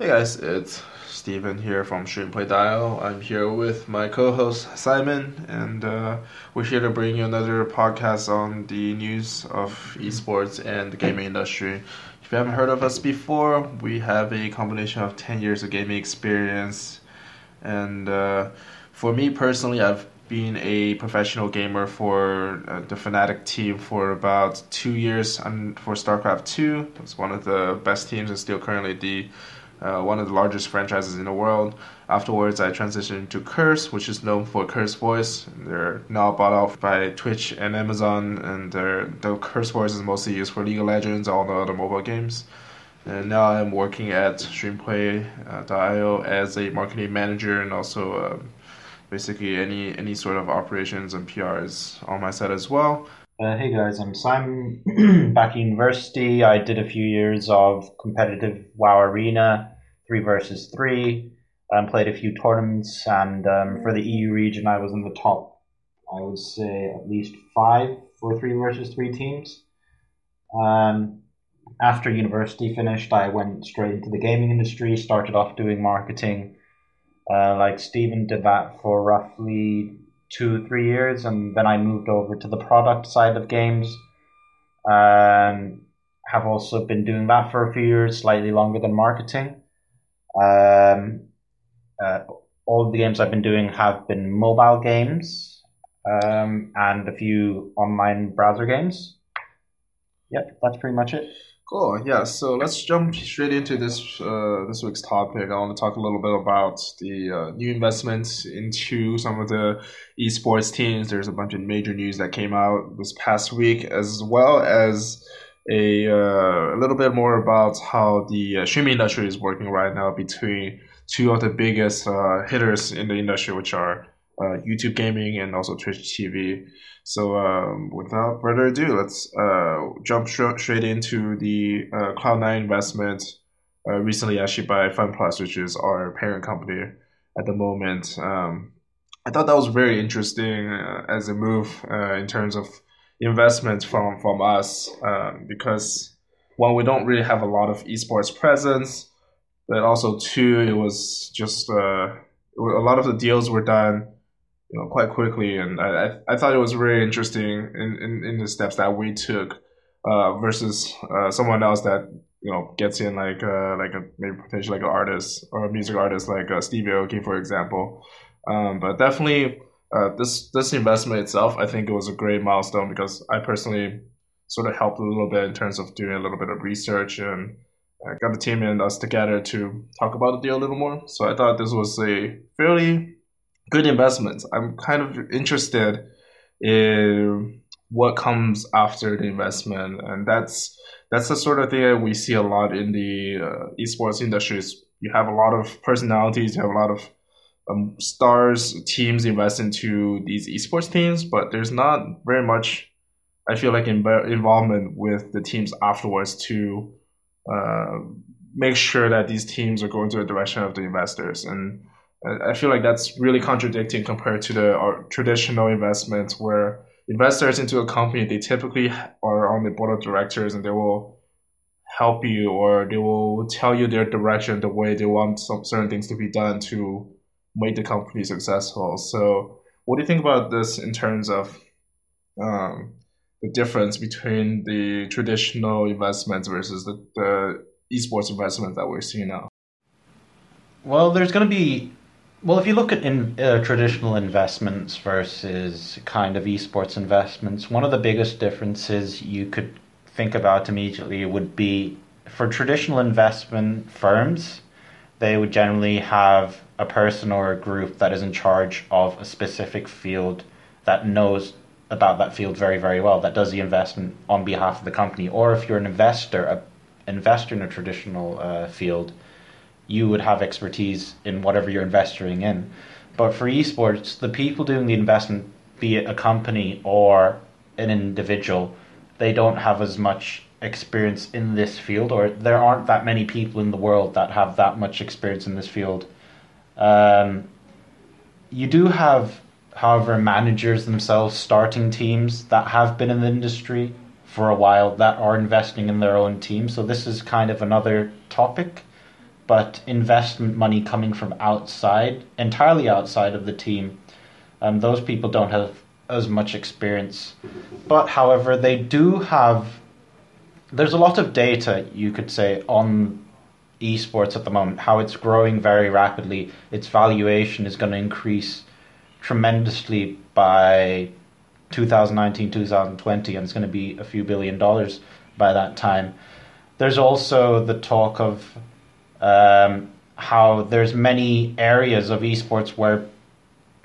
Hey guys, it's Steven here from Streamplay.io. I'm here with my co-host Simon, and uh, we're here to bring you another podcast on the news of esports and the gaming industry. If you haven't heard of us before, we have a combination of 10 years of gaming experience, and uh, for me personally, I've been a professional gamer for uh, the Fnatic team for about two years and for StarCraft 2. It's one of the best teams and still currently the uh, one of the largest franchises in the world. Afterwards, I transitioned to Curse, which is known for Curse Voice. They're now bought off by Twitch and Amazon, and the Curse Voice is mostly used for League of Legends, all the other mobile games. And now I'm working at Streamplay.io as a marketing manager and also uh, basically any any sort of operations and PRs on my side as well. Uh, hey guys, I'm Simon. Back in university, I did a few years of competitive WoW Arena, three versus three. Um, played a few tournaments, and um, for the EU region, I was in the top. I would say at least five for three versus three teams. Um, after university finished, I went straight into the gaming industry. Started off doing marketing. Uh, like Stephen did that for roughly two, three years, and then I moved over to the product side of games. Um, have also been doing that for a few years, slightly longer than marketing. Um, uh, all the games I've been doing have been mobile games um, and a few online browser games. Yep, that's pretty much it. Cool. Yeah. So let's jump straight into this uh, this week's topic. I want to talk a little bit about the uh, new investments into some of the esports teams. There's a bunch of major news that came out this past week, as well as a uh, a little bit more about how the uh, streaming industry is working right now between two of the biggest uh, hitters in the industry, which are uh, YouTube gaming and also Twitch TV. So um, without further ado, let's uh, jump straight into the uh, Cloud9 investment recently actually by FunPlus, which is our parent company at the moment. Um, I thought that was very interesting as a move in terms of investment from from us um, because one we don't really have a lot of esports presence, but also two it was just uh, a lot of the deals were done you know quite quickly, and I I, thought it was very interesting in, in, in the steps that we took uh, versus uh, someone else that you know gets in like uh, like a maybe potentially like an artist or a music artist like uh, Steve Aoki for example. Um, but definitely uh, this this investment itself, I think it was a great milestone because I personally sort of helped a little bit in terms of doing a little bit of research and uh, got the team and us together to talk about the deal a little more. So I thought this was a fairly good investment. I'm kind of interested in what comes after the investment, and that's that's the sort of thing that we see a lot in the uh, esports industries. You have a lot of personalities, you have a lot of um, stars, teams invest into these esports teams, but there's not very much. I feel like involvement with the teams afterwards to uh, make sure that these teams are going to the direction of the investors and I feel like that's really contradicting compared to the traditional investments where investors into a company they typically are on the board of directors and they will help you or they will tell you their direction the way they want some certain things to be done to make the company successful. So what do you think about this in terms of um, the difference between the traditional investments versus the, the esports investment that we're seeing now? Well there's going to be well, if you look at in, uh, traditional investments versus kind of esports investments, one of the biggest differences you could think about immediately would be for traditional investment firms, they would generally have a person or a group that is in charge of a specific field that knows about that field very, very well, that does the investment on behalf of the company. Or if you're an investor, a investor in a traditional uh, field, you would have expertise in whatever you're investing in. But for esports, the people doing the investment, be it a company or an individual, they don't have as much experience in this field, or there aren't that many people in the world that have that much experience in this field. Um, you do have, however, managers themselves starting teams that have been in the industry for a while that are investing in their own team. So this is kind of another topic but investment money coming from outside, entirely outside of the team, um, those people don't have as much experience. But however, they do have. There's a lot of data you could say on esports at the moment, how it's growing very rapidly. Its valuation is going to increase tremendously by 2019, 2020, and it's going to be a few billion dollars by that time. There's also the talk of um, how there's many areas of esports where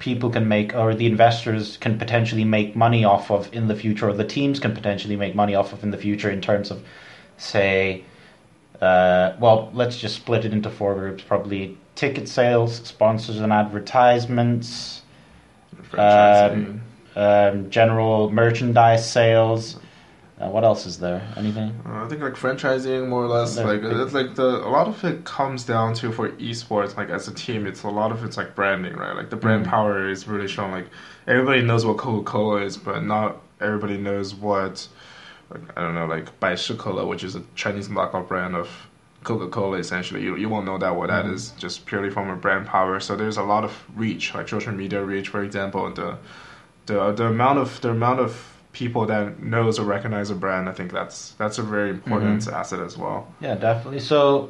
people can make or the investors can potentially make money off of in the future or the teams can potentially make money off of in the future in terms of say uh, well let's just split it into four groups. Probably ticket sales sponsors and advertisements um, um, general merchandise sales uh, what else is there? Anything? Uh, I think like franchising, more or less. There's like big... it's like the a lot of it comes down to for esports. Like as a team, it's a lot of it's like branding, right? Like the brand mm power is really shown. Like everybody knows what Coca Cola is, but not everybody knows what like, I don't know, like Baishikola, which is a Chinese knockoff brand of Coca Cola. Essentially, you you won't know that what mm that is just purely from a brand power. So there's a lot of reach, like social media reach, for example. The the the amount of the amount of people that knows or recognize a brand, I think that's that's a very important mm-hmm. asset as well. Yeah, definitely. So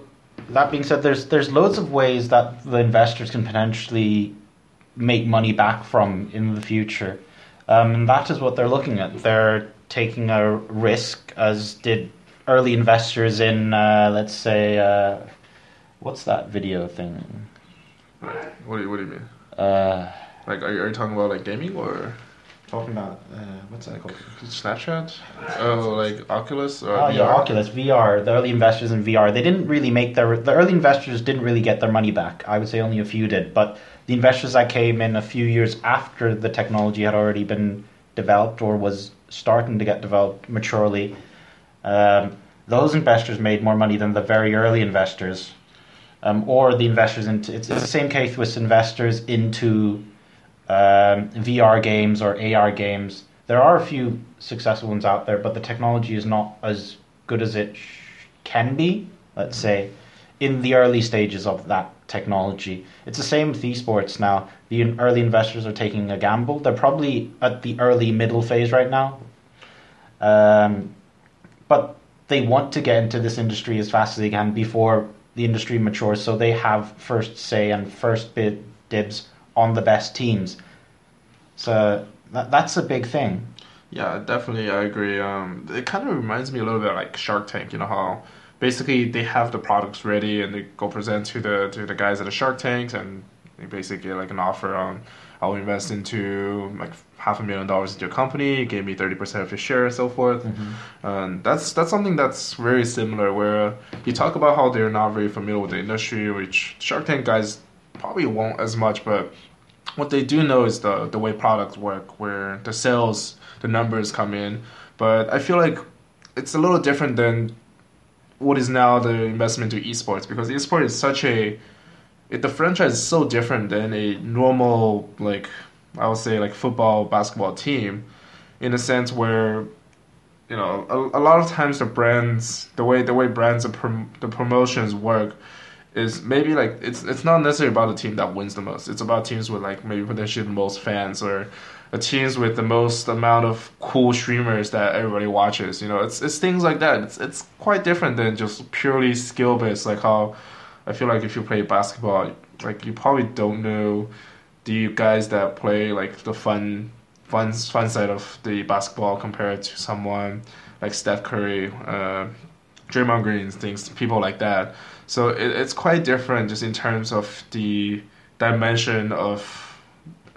that being said, there's there's loads of ways that the investors can potentially make money back from in the future, um, and that is what they're looking at. They're taking a risk, as did early investors in, uh, let's say, uh, what's that video thing? What do you, what do you mean? Uh, like, are you, are you talking about like gaming or? Talking about uh, what's that called? Snapchat? Oh, like Oculus or oh VR? yeah, Oculus VR. The early investors in VR, they didn't really make their the early investors didn't really get their money back. I would say only a few did, but the investors that came in a few years after the technology had already been developed or was starting to get developed maturely, um, those investors made more money than the very early investors, um, or the investors into. It's, it's the same case with investors into um, VR games or AR games. There are a few successful ones out there, but the technology is not as good as it sh- can be, let's say, in the early stages of that technology. It's the same with esports now. The early investors are taking a gamble. They're probably at the early middle phase right now. Um, but they want to get into this industry as fast as they can before the industry matures, so they have first say and first bid dibs on the best teams. So that, that's a big thing. Yeah, definitely, I agree. Um, it kind of reminds me a little bit like Shark Tank. You know how basically they have the products ready and they go present to the to the guys at the Shark Tanks and they basically get like an offer on I'll invest into like half a million dollars into your company, give me thirty percent of your share, and so forth. Mm-hmm. And that's that's something that's very similar. Where you talk about how they're not very familiar with the industry, which Shark Tank guys probably won't as much, but what they do know is the the way products work, where the sales, the numbers come in. But I feel like it's a little different than what is now the investment to esports because esports is such a it, the franchise is so different than a normal like I would say like football basketball team in a sense where you know a, a lot of times the brands the way the way brands the, prom, the promotions work is maybe like it's it's not necessarily about the team that wins the most. It's about teams with like maybe potentially the most fans or the teams with the most amount of cool streamers that everybody watches. You know, it's it's things like that. It's it's quite different than just purely skill based. Like how I feel like if you play basketball, like you probably don't know the guys that play like the fun fun fun side of the basketball compared to someone like Steph Curry, uh, Draymond Green, things people like that so it, it's quite different just in terms of the dimension of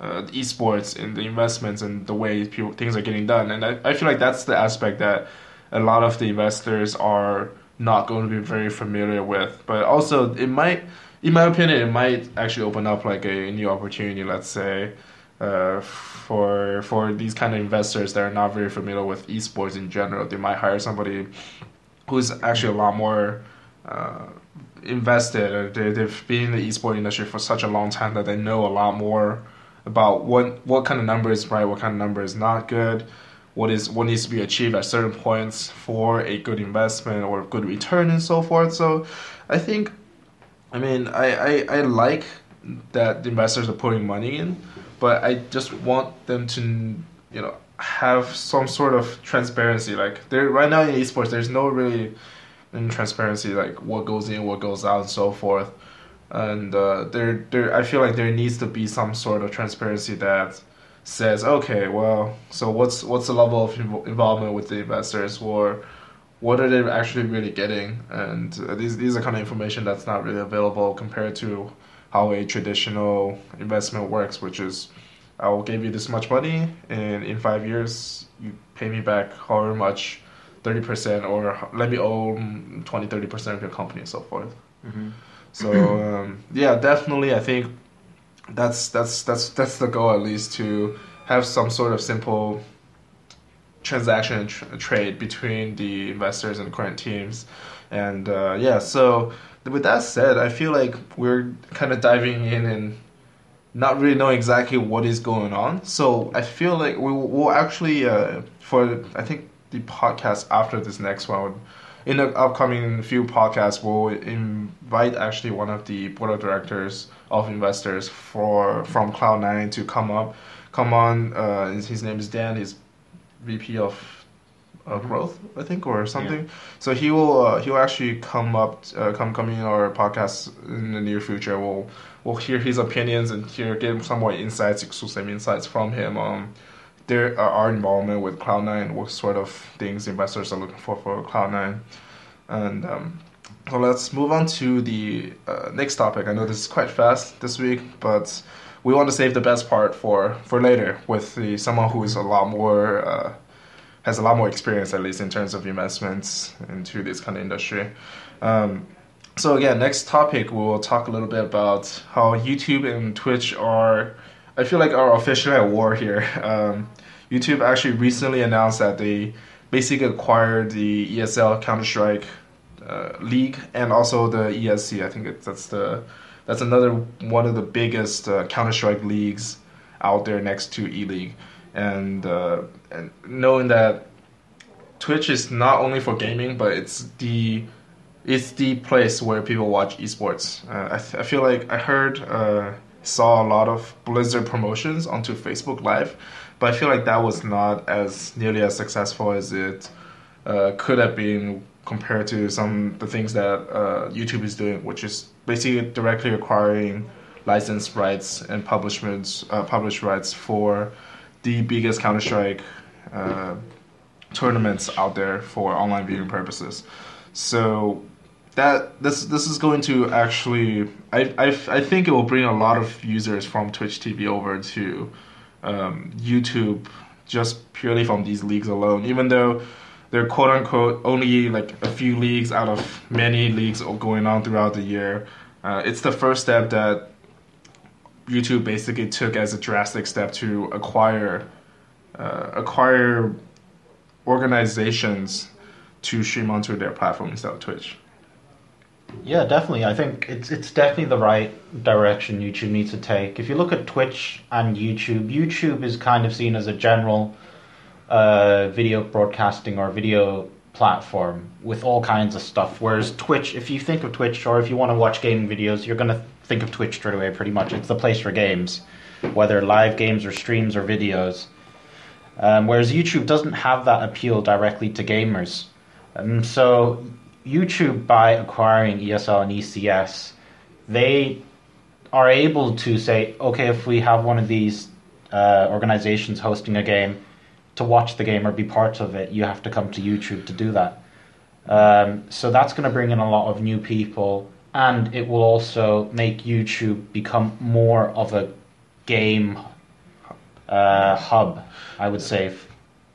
uh, esports in the investments and the way people, things are getting done. And I, I feel like that's the aspect that a lot of the investors are not going to be very familiar with. But also, it might, in my opinion, it might actually open up like a new opportunity. Let's say. Uh, for for these kind of investors that are not very familiar with esports in general, they might hire somebody who's actually a lot more uh, invested they, they've been in the esports industry for such a long time that they know a lot more about what what kind of number is right, what kind of number is not good, what is what needs to be achieved at certain points for a good investment or good return and so forth. So I think I mean, I, I, I like that the investors are putting money in, but I just want them to, you know, have some sort of transparency. Like there right now in esports, there's no really transparency, like what goes in, what goes out, and so forth. And uh, there, there, I feel like there needs to be some sort of transparency that says, okay, well, so what's what's the level of involvement with the investors, or what are they actually really getting? And uh, these these are kind of information that's not really available compared to how a traditional investment works, which is I will give you this much money, and in five years you pay me back however much, thirty percent, or let me own 20 30 percent of your company, and so forth. Mm-hmm. So um, yeah, definitely, I think that's that's that's that's the goal at least to have some sort of simple transaction trade between the investors and current teams and uh, yeah so with that said i feel like we're kind of diving in and not really knowing exactly what is going on so i feel like we will actually uh, for i think the podcast after this next one in the upcoming few podcasts we'll invite actually one of the board of directors of investors for from Cloud9 to come up, come on. Uh, his name is Dan. He's VP of uh, growth, I think, or something. Yeah. So he will uh, he will actually come up, uh, come come in our podcast in the near future. We'll we'll hear his opinions and hear get some more insights, exclusive insights from him. Um, there our involvement with Cloud9, what sort of things investors are looking for for Cloud9, and um, so let's move on to the uh, next topic. I know this is quite fast this week, but we want to save the best part for, for later with the, someone who is a lot more uh, has a lot more experience at least in terms of investments into this kind of industry. Um, so again, next topic we will talk a little bit about how YouTube and Twitch are. I feel like are officially at war here. Um, YouTube actually recently announced that they basically acquired the ESL Counter Strike uh, league and also the ESC. I think it, that's the that's another one of the biggest uh, Counter Strike leagues out there next to E League, and uh, and knowing that Twitch is not only for gaming, but it's the it's the place where people watch esports. Uh, I, th- I feel like I heard uh, saw a lot of Blizzard promotions onto Facebook Live, but I feel like that was not as nearly as successful as it uh, could have been compared to some the things that uh, YouTube is doing, which is basically directly acquiring license rights and publishments uh, publish rights for the biggest Counter Strike uh, tournaments out there for online viewing purposes. So that this this is going to actually I, I, I think it will bring a lot of users from Twitch TV over to um, YouTube just purely from these leagues alone. Even though they're quote unquote only like a few leagues out of many leagues going on throughout the year. Uh, it's the first step that YouTube basically took as a drastic step to acquire uh, acquire organizations to stream onto their platform instead of Twitch. Yeah, definitely. I think it's it's definitely the right direction YouTube needs to take. If you look at Twitch and YouTube, YouTube is kind of seen as a general uh, video broadcasting or video platform with all kinds of stuff. Whereas Twitch, if you think of Twitch or if you want to watch gaming videos, you're going to think of Twitch straight away pretty much. It's the place for games, whether live games or streams or videos. Um, whereas YouTube doesn't have that appeal directly to gamers. Um, so YouTube, by acquiring ESL and ECS, they are able to say, okay, if we have one of these uh, organizations hosting a game, to watch the game or be part of it, you have to come to YouTube to do that. Um, so that's going to bring in a lot of new people, and it will also make YouTube become more of a game uh, hub, I would say,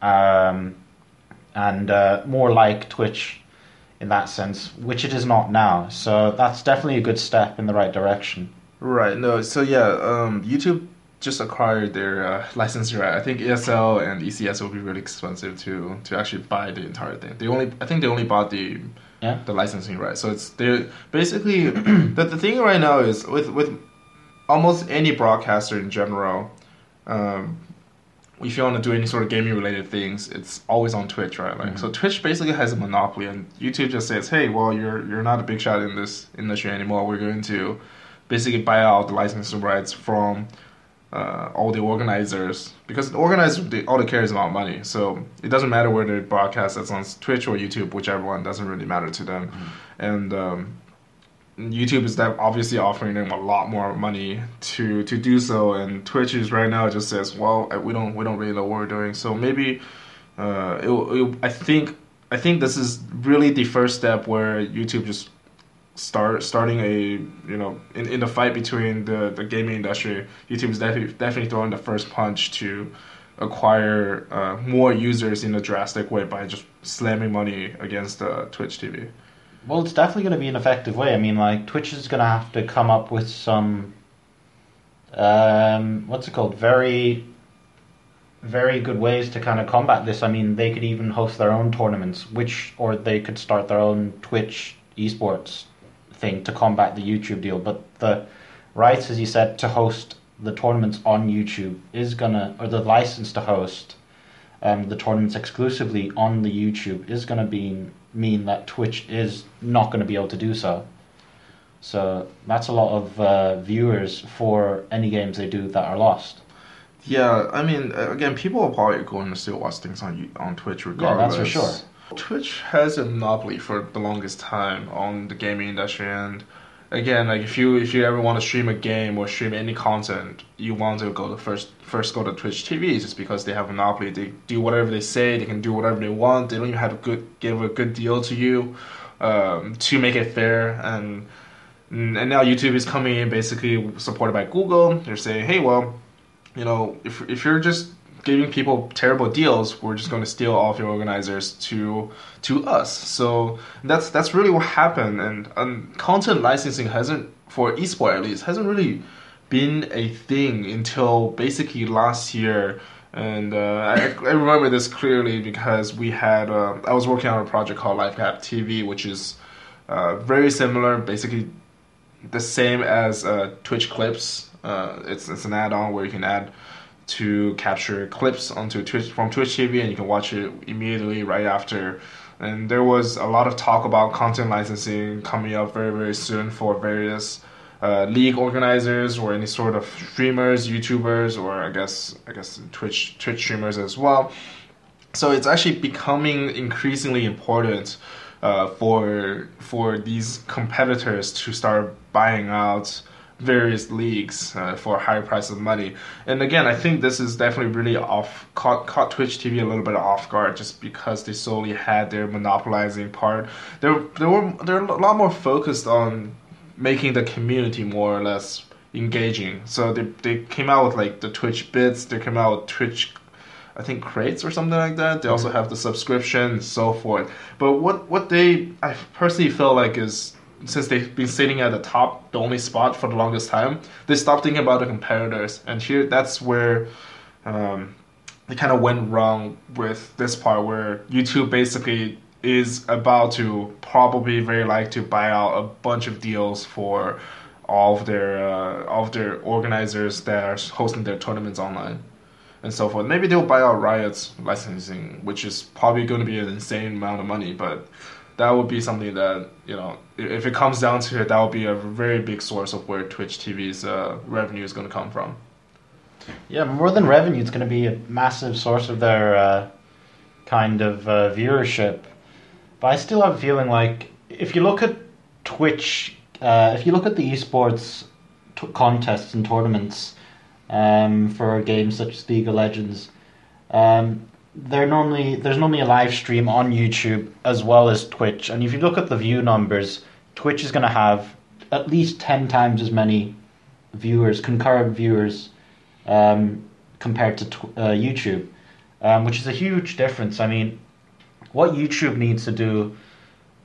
um, and uh, more like Twitch in that sense, which it is not now. So that's definitely a good step in the right direction. Right. No. So yeah, um, YouTube just acquired their uh, licensing right. I think ESL and ECS will be really expensive to to actually buy the entire thing. They only I think they only bought the yeah. the licensing right. So it's they basically the the thing right now is with with almost any broadcaster in general. Um, if you want to do any sort of gaming related things, it's always on Twitch, right? Like, mm-hmm. so Twitch basically has a monopoly, and YouTube just says, "Hey, well, you're you're not a big shot in this industry anymore. We're going to basically buy out the licensing rights from uh, all the organizers because the organizers they, all they care is about money. So it doesn't matter whether it broadcasts that's on Twitch or YouTube, whichever one doesn't really matter to them. Mm-hmm. And um, YouTube is obviously offering them a lot more money to to do so, and Twitch is right now just says, well, we don't we don't really know what we're doing. So maybe uh, it, it, I think I think this is really the first step where YouTube just start starting a you know in, in the fight between the, the gaming industry. YouTube is definitely definitely throwing the first punch to acquire uh, more users in a drastic way by just slamming money against uh, Twitch TV. Well, it's definitely going to be an effective way. I mean, like Twitch is going to have to come up with some, um, what's it called? Very, very good ways to kind of combat this. I mean, they could even host their own tournaments, which or they could start their own Twitch esports thing to combat the YouTube deal. But the rights, as you said, to host the tournaments on YouTube is gonna, or the license to host um, the tournaments exclusively on the YouTube is gonna be mean that Twitch is not going to be able to do so. So that's a lot of uh, viewers for any games they do that are lost. Yeah, I mean, again, people are probably going to still watch things on on Twitch regardless. Yeah, that's for sure. Twitch has a monopoly for the longest time on the gaming industry, and again, like if you if you ever want to stream a game or stream any content, you want to go to first first go to Twitch TV just because they have a monopoly. They do whatever they say. They can do whatever they want. They don't even have to good give a good deal to you um, to make it fair. And and now YouTube is coming in basically supported by Google. They're saying, hey, well, you know, if if you're just giving people terrible deals, we're just going to steal all of your organizers to to us. So that's that's really what happened. And, and content licensing hasn't, for esports at least, hasn't really been a thing until basically last year. And uh, I, I, remember this clearly because we had uh, I was working on a project called LiveCap TV, which is uh, very similar, basically the same as uh, Twitch Clips. Uh, it's it's an add-on where you can add to capture clips onto Twitch from Twitch TV, and you can watch it immediately right after. And there was a lot of talk about content licensing coming up very very soon for various uh, league organizers or any sort of streamers, YouTubers, or I guess I guess Twitch Twitch streamers as well. So it's actually becoming increasingly important uh, for for these competitors to start buying out various leagues uh, for a higher price of money. And again, I think this is definitely really off caught, caught Twitch TV a little bit off guard just because they solely had their monopolizing part. They they were they're a lot more focused on making the community more or less engaging. So they they came out with like the Twitch bits. They came out with Twitch. I think crates or something like that. They also mm-hmm. have the subscription and so forth. But what what they I personally feel like is since they've been sitting at the top, the only spot for the longest time, they stopped thinking about the competitors. And here, that's where um, they kind of went wrong with this part, where YouTube basically is about to probably very like to buy out a bunch of deals for all of their uh, all of their organizers that are hosting their tournaments online and so forth. Maybe they'll buy out Riot's licensing, which is probably going to be an insane amount of money, but that would be something that you know if it comes down to it that would be a very big source of where twitch tv's uh, revenue is going to come from. Yeah more than revenue it's going to be a massive source of their uh, kind of uh, viewership. But i still have a feeling like if you look at twitch uh, if you look at the esports t- contests and tournaments um, for games such as league of legends um, they're normally there's normally a live stream on YouTube as well as Twitch, and if you look at the view numbers, Twitch is going to have at least ten times as many viewers, concurrent viewers, um, compared to tw- uh, YouTube, um, which is a huge difference. I mean, what YouTube needs to do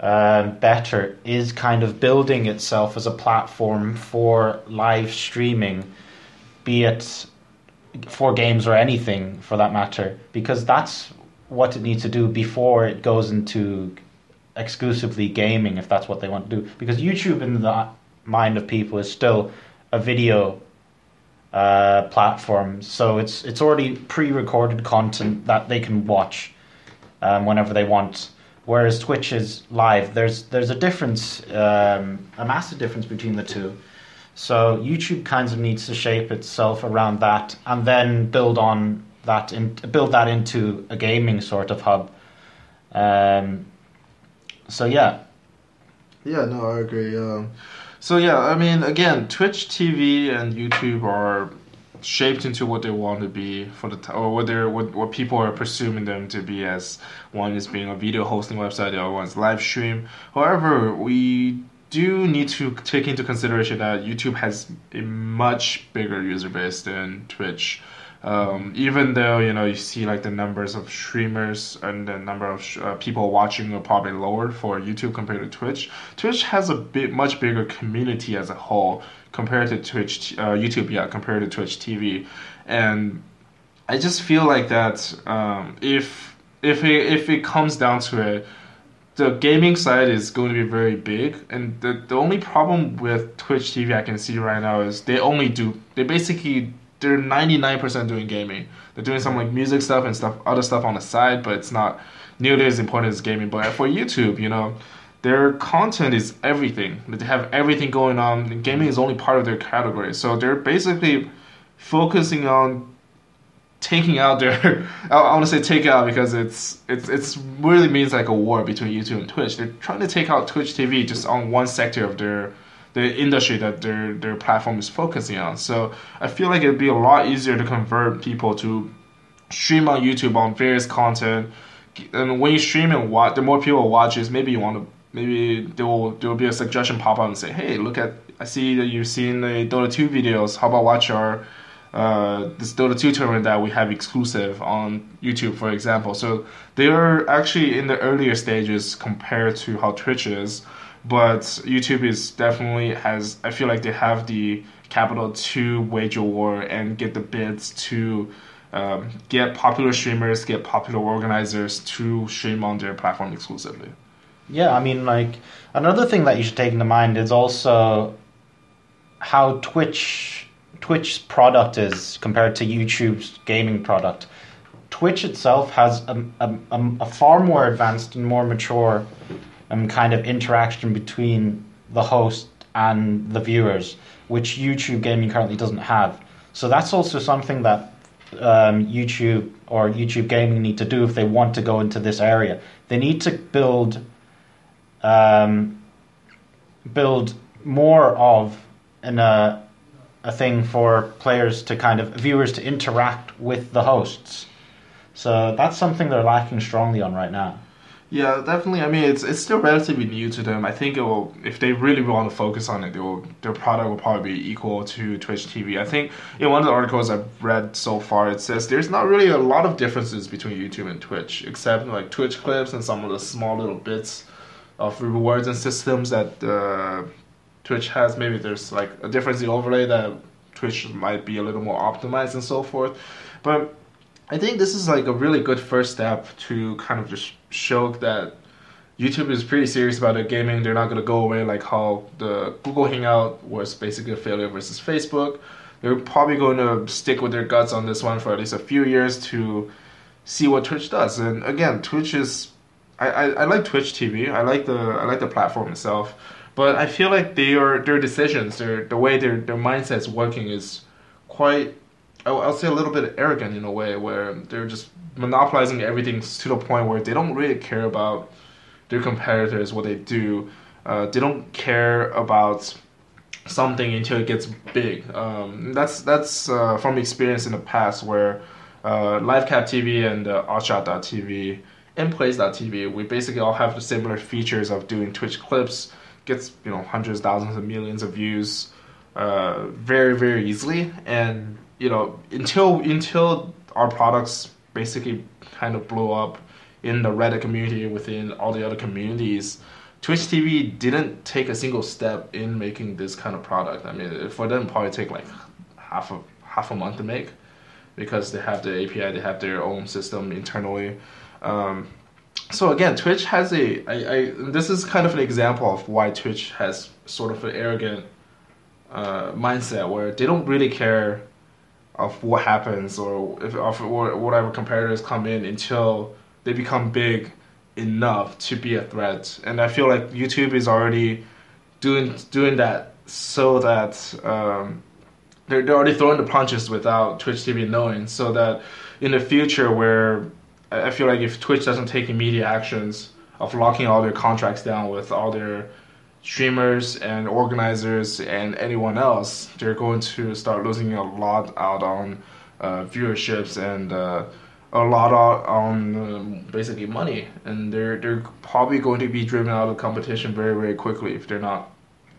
uh, better is kind of building itself as a platform for live streaming, be it for games or anything for that matter, because that's what it needs to do before it goes into exclusively gaming, if that's what they want to do. Because YouTube, in the mind of people, is still a video uh, platform. So it's it's already pre-recorded content that they can watch um, whenever they want. Whereas Twitch is live. There's there's a difference, um, a massive difference between the two. So YouTube kind of needs to shape itself around that, and then build on that, in, build that into a gaming sort of hub. Um, so yeah. Yeah, no, I agree. Um, so yeah, I mean, again, Twitch TV and YouTube are shaped into what they want to be for the t- or what they're what, what people are presuming them to be as one is being a video hosting website, the other one's live stream. However, we do need to take into consideration that YouTube has a much bigger user base than Twitch. Um, even though you know you see like the numbers of streamers and the number of sh- uh, people watching are probably lower for YouTube compared to Twitch, Twitch has a bit much bigger community as a whole compared to Twitch, uh, YouTube, yeah, compared to Twitch TV, and I just feel like that um, if if it, if it comes down to it, the gaming side is going to be very big, and the the only problem with Twitch TV I can see right now is they only do they basically they're ninety nine percent doing gaming. They're doing some like music stuff and stuff other stuff on the side, but it's not nearly as important as gaming. But for YouTube, you know, their content is everything. They have everything going on. Gaming is only part of their category. So they're basically focusing on taking out their I want to say take out because it's it's it's really means like a war between YouTube and Twitch. They're trying to take out Twitch TV just on one sector of their the industry that their their platform is focusing on. So I feel like it'd be a lot easier to convert people to stream on YouTube on various content. And when you stream and watch, the more people watches, maybe you want to maybe there will there will be a suggestion pop up and say, hey, look at I see that you've seen the Dota 2 videos. How about watch our uh, this Dota 2 tournament that we have exclusive on YouTube, for example. So they are actually in the earlier stages compared to how Twitch is, but YouTube is definitely has. I feel like they have the capital to wage a war and get the bids to um, get popular streamers, get popular organizers to stream on their platform exclusively. Yeah, I mean, like another thing that you should take into mind is also how Twitch Twitch's product is compared to YouTube's gaming product. Twitch itself has a, a, a far more advanced and more mature um, kind of interaction between the host and the viewers, which YouTube gaming currently doesn't have. So that's also something that um, YouTube or YouTube gaming need to do if they want to go into this area. They need to build um, build more of in a a thing for players to kind of viewers to interact with the hosts. So that's something they're lacking strongly on right now. Yeah, definitely. I mean, it's it's still relatively new to them. I think it will, if they really want to focus on it, they will, their product will probably be equal to Twitch TV. I think in one of the articles I've read so far, it says there's not really a lot of differences between YouTube and Twitch, except like Twitch clips and some of the small little bits of rewards and systems that uh, Twitch has. Maybe there's like a difference in overlay that Twitch might be a little more optimized and so forth. But I think this is like a really good first step to kind of just show that YouTube is pretty serious about their gaming. They're not going to go away like how the Google Hangout was basically a failure versus Facebook. They're probably going to stick with their guts on this one for at least a few years to see what Twitch does. And again, Twitch is I, I, I like Twitch TV. I like the I like the platform itself. But I feel like their their decisions, their the way their their mindset's working is quite I'll, say a little bit arrogant in a way where they're just monopolizing everything to the point where they don't really care about their competitors, what they do. Uh, they don't care about something until it gets big. Um, that's that's uh, from experience in the past where uh, LiveCap TV and uh, and Plays.tv, we basically all have the similar features of doing Twitch clips, gets you know hundreds, thousands, and millions of views uh, very very easily, and you know until until our products basically kind of blow up in the Reddit community within all the other communities. Twitch TV didn't take a single step in making this kind of product. I mean, for them, probably take like half a half a month to make because they have the API, they have their own system internally. Um, so again, Twitch has a. I, I, this is kind of an example of why Twitch has sort of an arrogant uh, mindset where they don't really care of what happens or if of whatever competitors come in until they become big enough to be a threat. And I feel like YouTube is already doing doing that so that um, they're they're already throwing the punches without Twitch TV knowing, so that in the future where I feel like if Twitch doesn't take immediate actions of locking all their contracts down with all their streamers and organizers and anyone else, they're going to start losing a lot out on uh, viewerships and uh, a lot out on um, basically money, and they're they're probably going to be driven out of competition very very quickly if they're not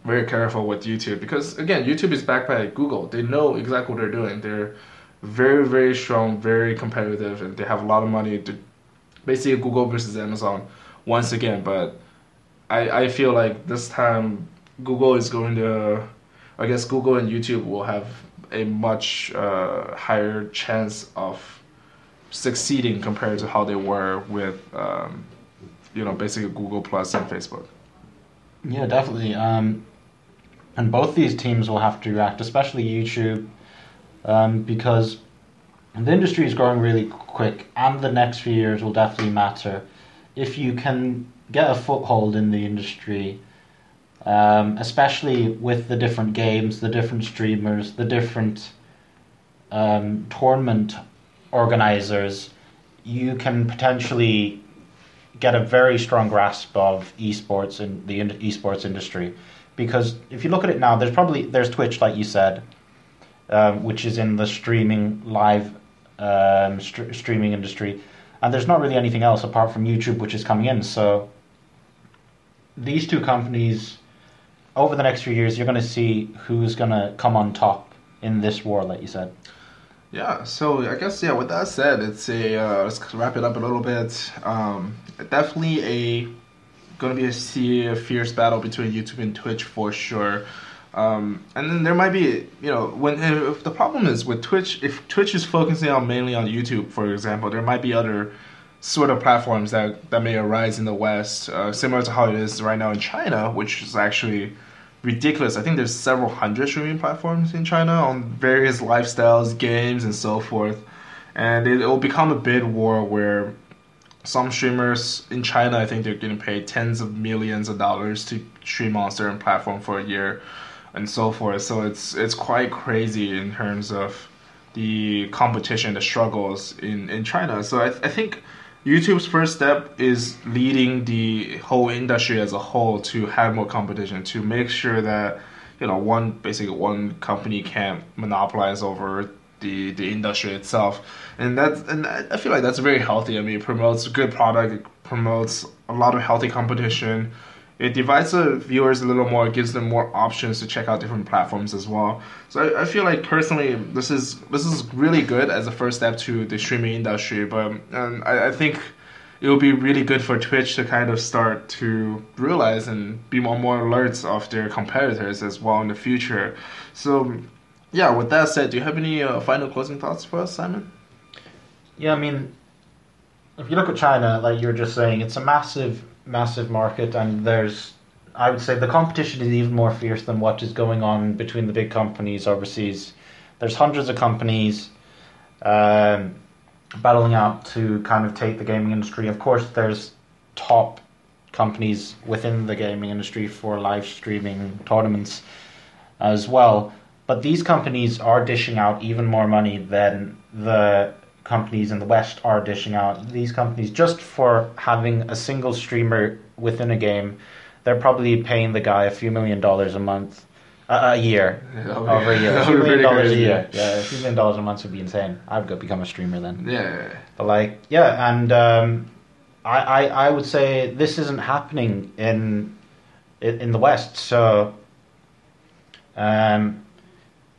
very careful with YouTube because again YouTube is backed by Google. They know exactly what they're doing. They're very very strong, very competitive, and they have a lot of money. To, basically, Google versus Amazon once again, but I I feel like this time Google is going to, I guess Google and YouTube will have a much uh, higher chance of succeeding compared to how they were with um, you know basically Google Plus and Facebook. Yeah, definitely. Um, and both these teams will have to react, especially YouTube, um, because the industry is growing really quick, and the next few years will definitely matter. If you can get a foothold in the industry, um, especially with the different games, the different streamers, the different um, tournament organizers, you can potentially get a very strong grasp of esports and the esports industry. Because if you look at it now, there's probably there's Twitch, like you said, um, which is in the streaming live um, st- streaming industry, and there's not really anything else apart from YouTube, which is coming in. So these two companies, over the next few years, you're going to see who's going to come on top in this war, like you said. Yeah, so I guess yeah. With that said, it's a uh, let's wrap it up a little bit. Um, definitely a going to be a a fierce battle between YouTube and Twitch for sure. Um, and then there might be you know when if the problem is with Twitch, if Twitch is focusing on mainly on YouTube, for example, there might be other sort of platforms that that may arise in the West, uh, similar to how it is right now in China, which is actually ridiculous. I think there's several hundred streaming platforms in China on various lifestyles, games, and so forth. And it will become a bid war where some streamers in China, I think they're getting paid tens of millions of dollars to stream on a certain platform for a year, and so forth. So it's it's quite crazy in terms of the competition, the struggles in in China. So I, I think YouTube's first step is leading the whole industry as a whole to have more competition, to make sure that you know one basically one company can't monopolize over the the industry itself, and that's and I feel like that's very healthy. I mean, it promotes good product, it promotes a lot of healthy competition it divides the viewers a little more. It gives them more options to check out different platforms as well. So I, I, feel like personally, this is this is really good as a first step to the streaming industry. But and I, I think it will be really good for Twitch to kind of start to realize and be more more alerts of their competitors as well in the future. So yeah, with that said, do you have any uh, final closing thoughts for us, Simon? Yeah, I mean, if you look at China, like you were just saying, it's a massive massive market, and there's I would say the competition is even more fierce than what is going on between the big companies overseas. There's hundreds of companies um, battling out to kind of take the gaming industry. Of course, there's top companies within the gaming industry for live streaming tournaments as well. But these companies are dishing out even more money than the companies in the West are dishing out. These companies, just for having a single streamer within a game, they're probably paying the guy a few million dollars a month, uh, a year, yeah, over a year, a few million dollars a year. Yeah, a few million dollars a month would be insane. I'd go become a streamer then. Yeah. But like, yeah, and um, I, I, I would say this isn't happening in in the West. So, um,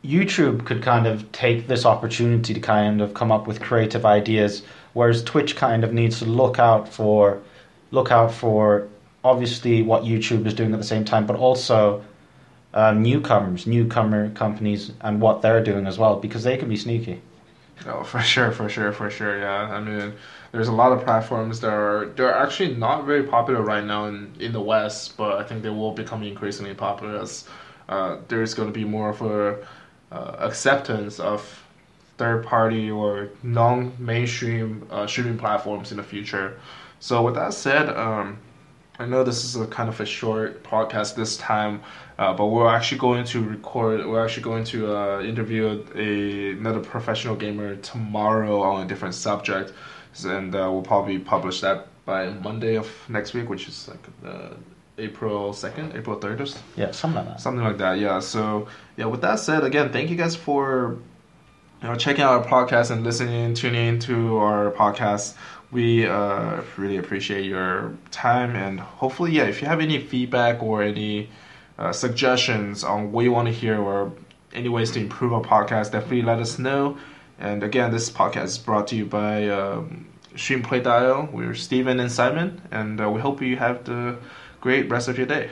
YouTube could kind of take this opportunity to kind of come up with creative ideas, whereas Twitch kind of needs to look out for look out for obviously what YouTube is doing at the same time, but also um, newcomers, newcomer companies, and what they're doing as well, because they can be sneaky. Oh, for sure, for sure, for sure. Yeah, I mean, there's a lot of platforms that are they're actually not very popular right now in in the West, but I think they will become increasingly popular as uh, there's going to be more of a uh, acceptance of third party or non mainstream uh, streaming platforms in the future. So with that said, um, I know this is a kind of a short podcast this time, uh, but we're actually going to record. We're actually going to uh, interview a, another professional gamer tomorrow on a different subject, and uh, we'll probably publish that by Monday of next week, which is like uh, April second, April third, yeah, something like that. Something like that. Yeah. So yeah. With that said, again, thank you guys for you know checking out our podcast and listening, tuning into our podcast we uh, really appreciate your time and hopefully yeah if you have any feedback or any uh, suggestions on what you want to hear or any ways to improve our podcast definitely let us know and again this podcast is brought to you by um, Streamplay.io we're steven and simon and uh, we hope you have the great rest of your day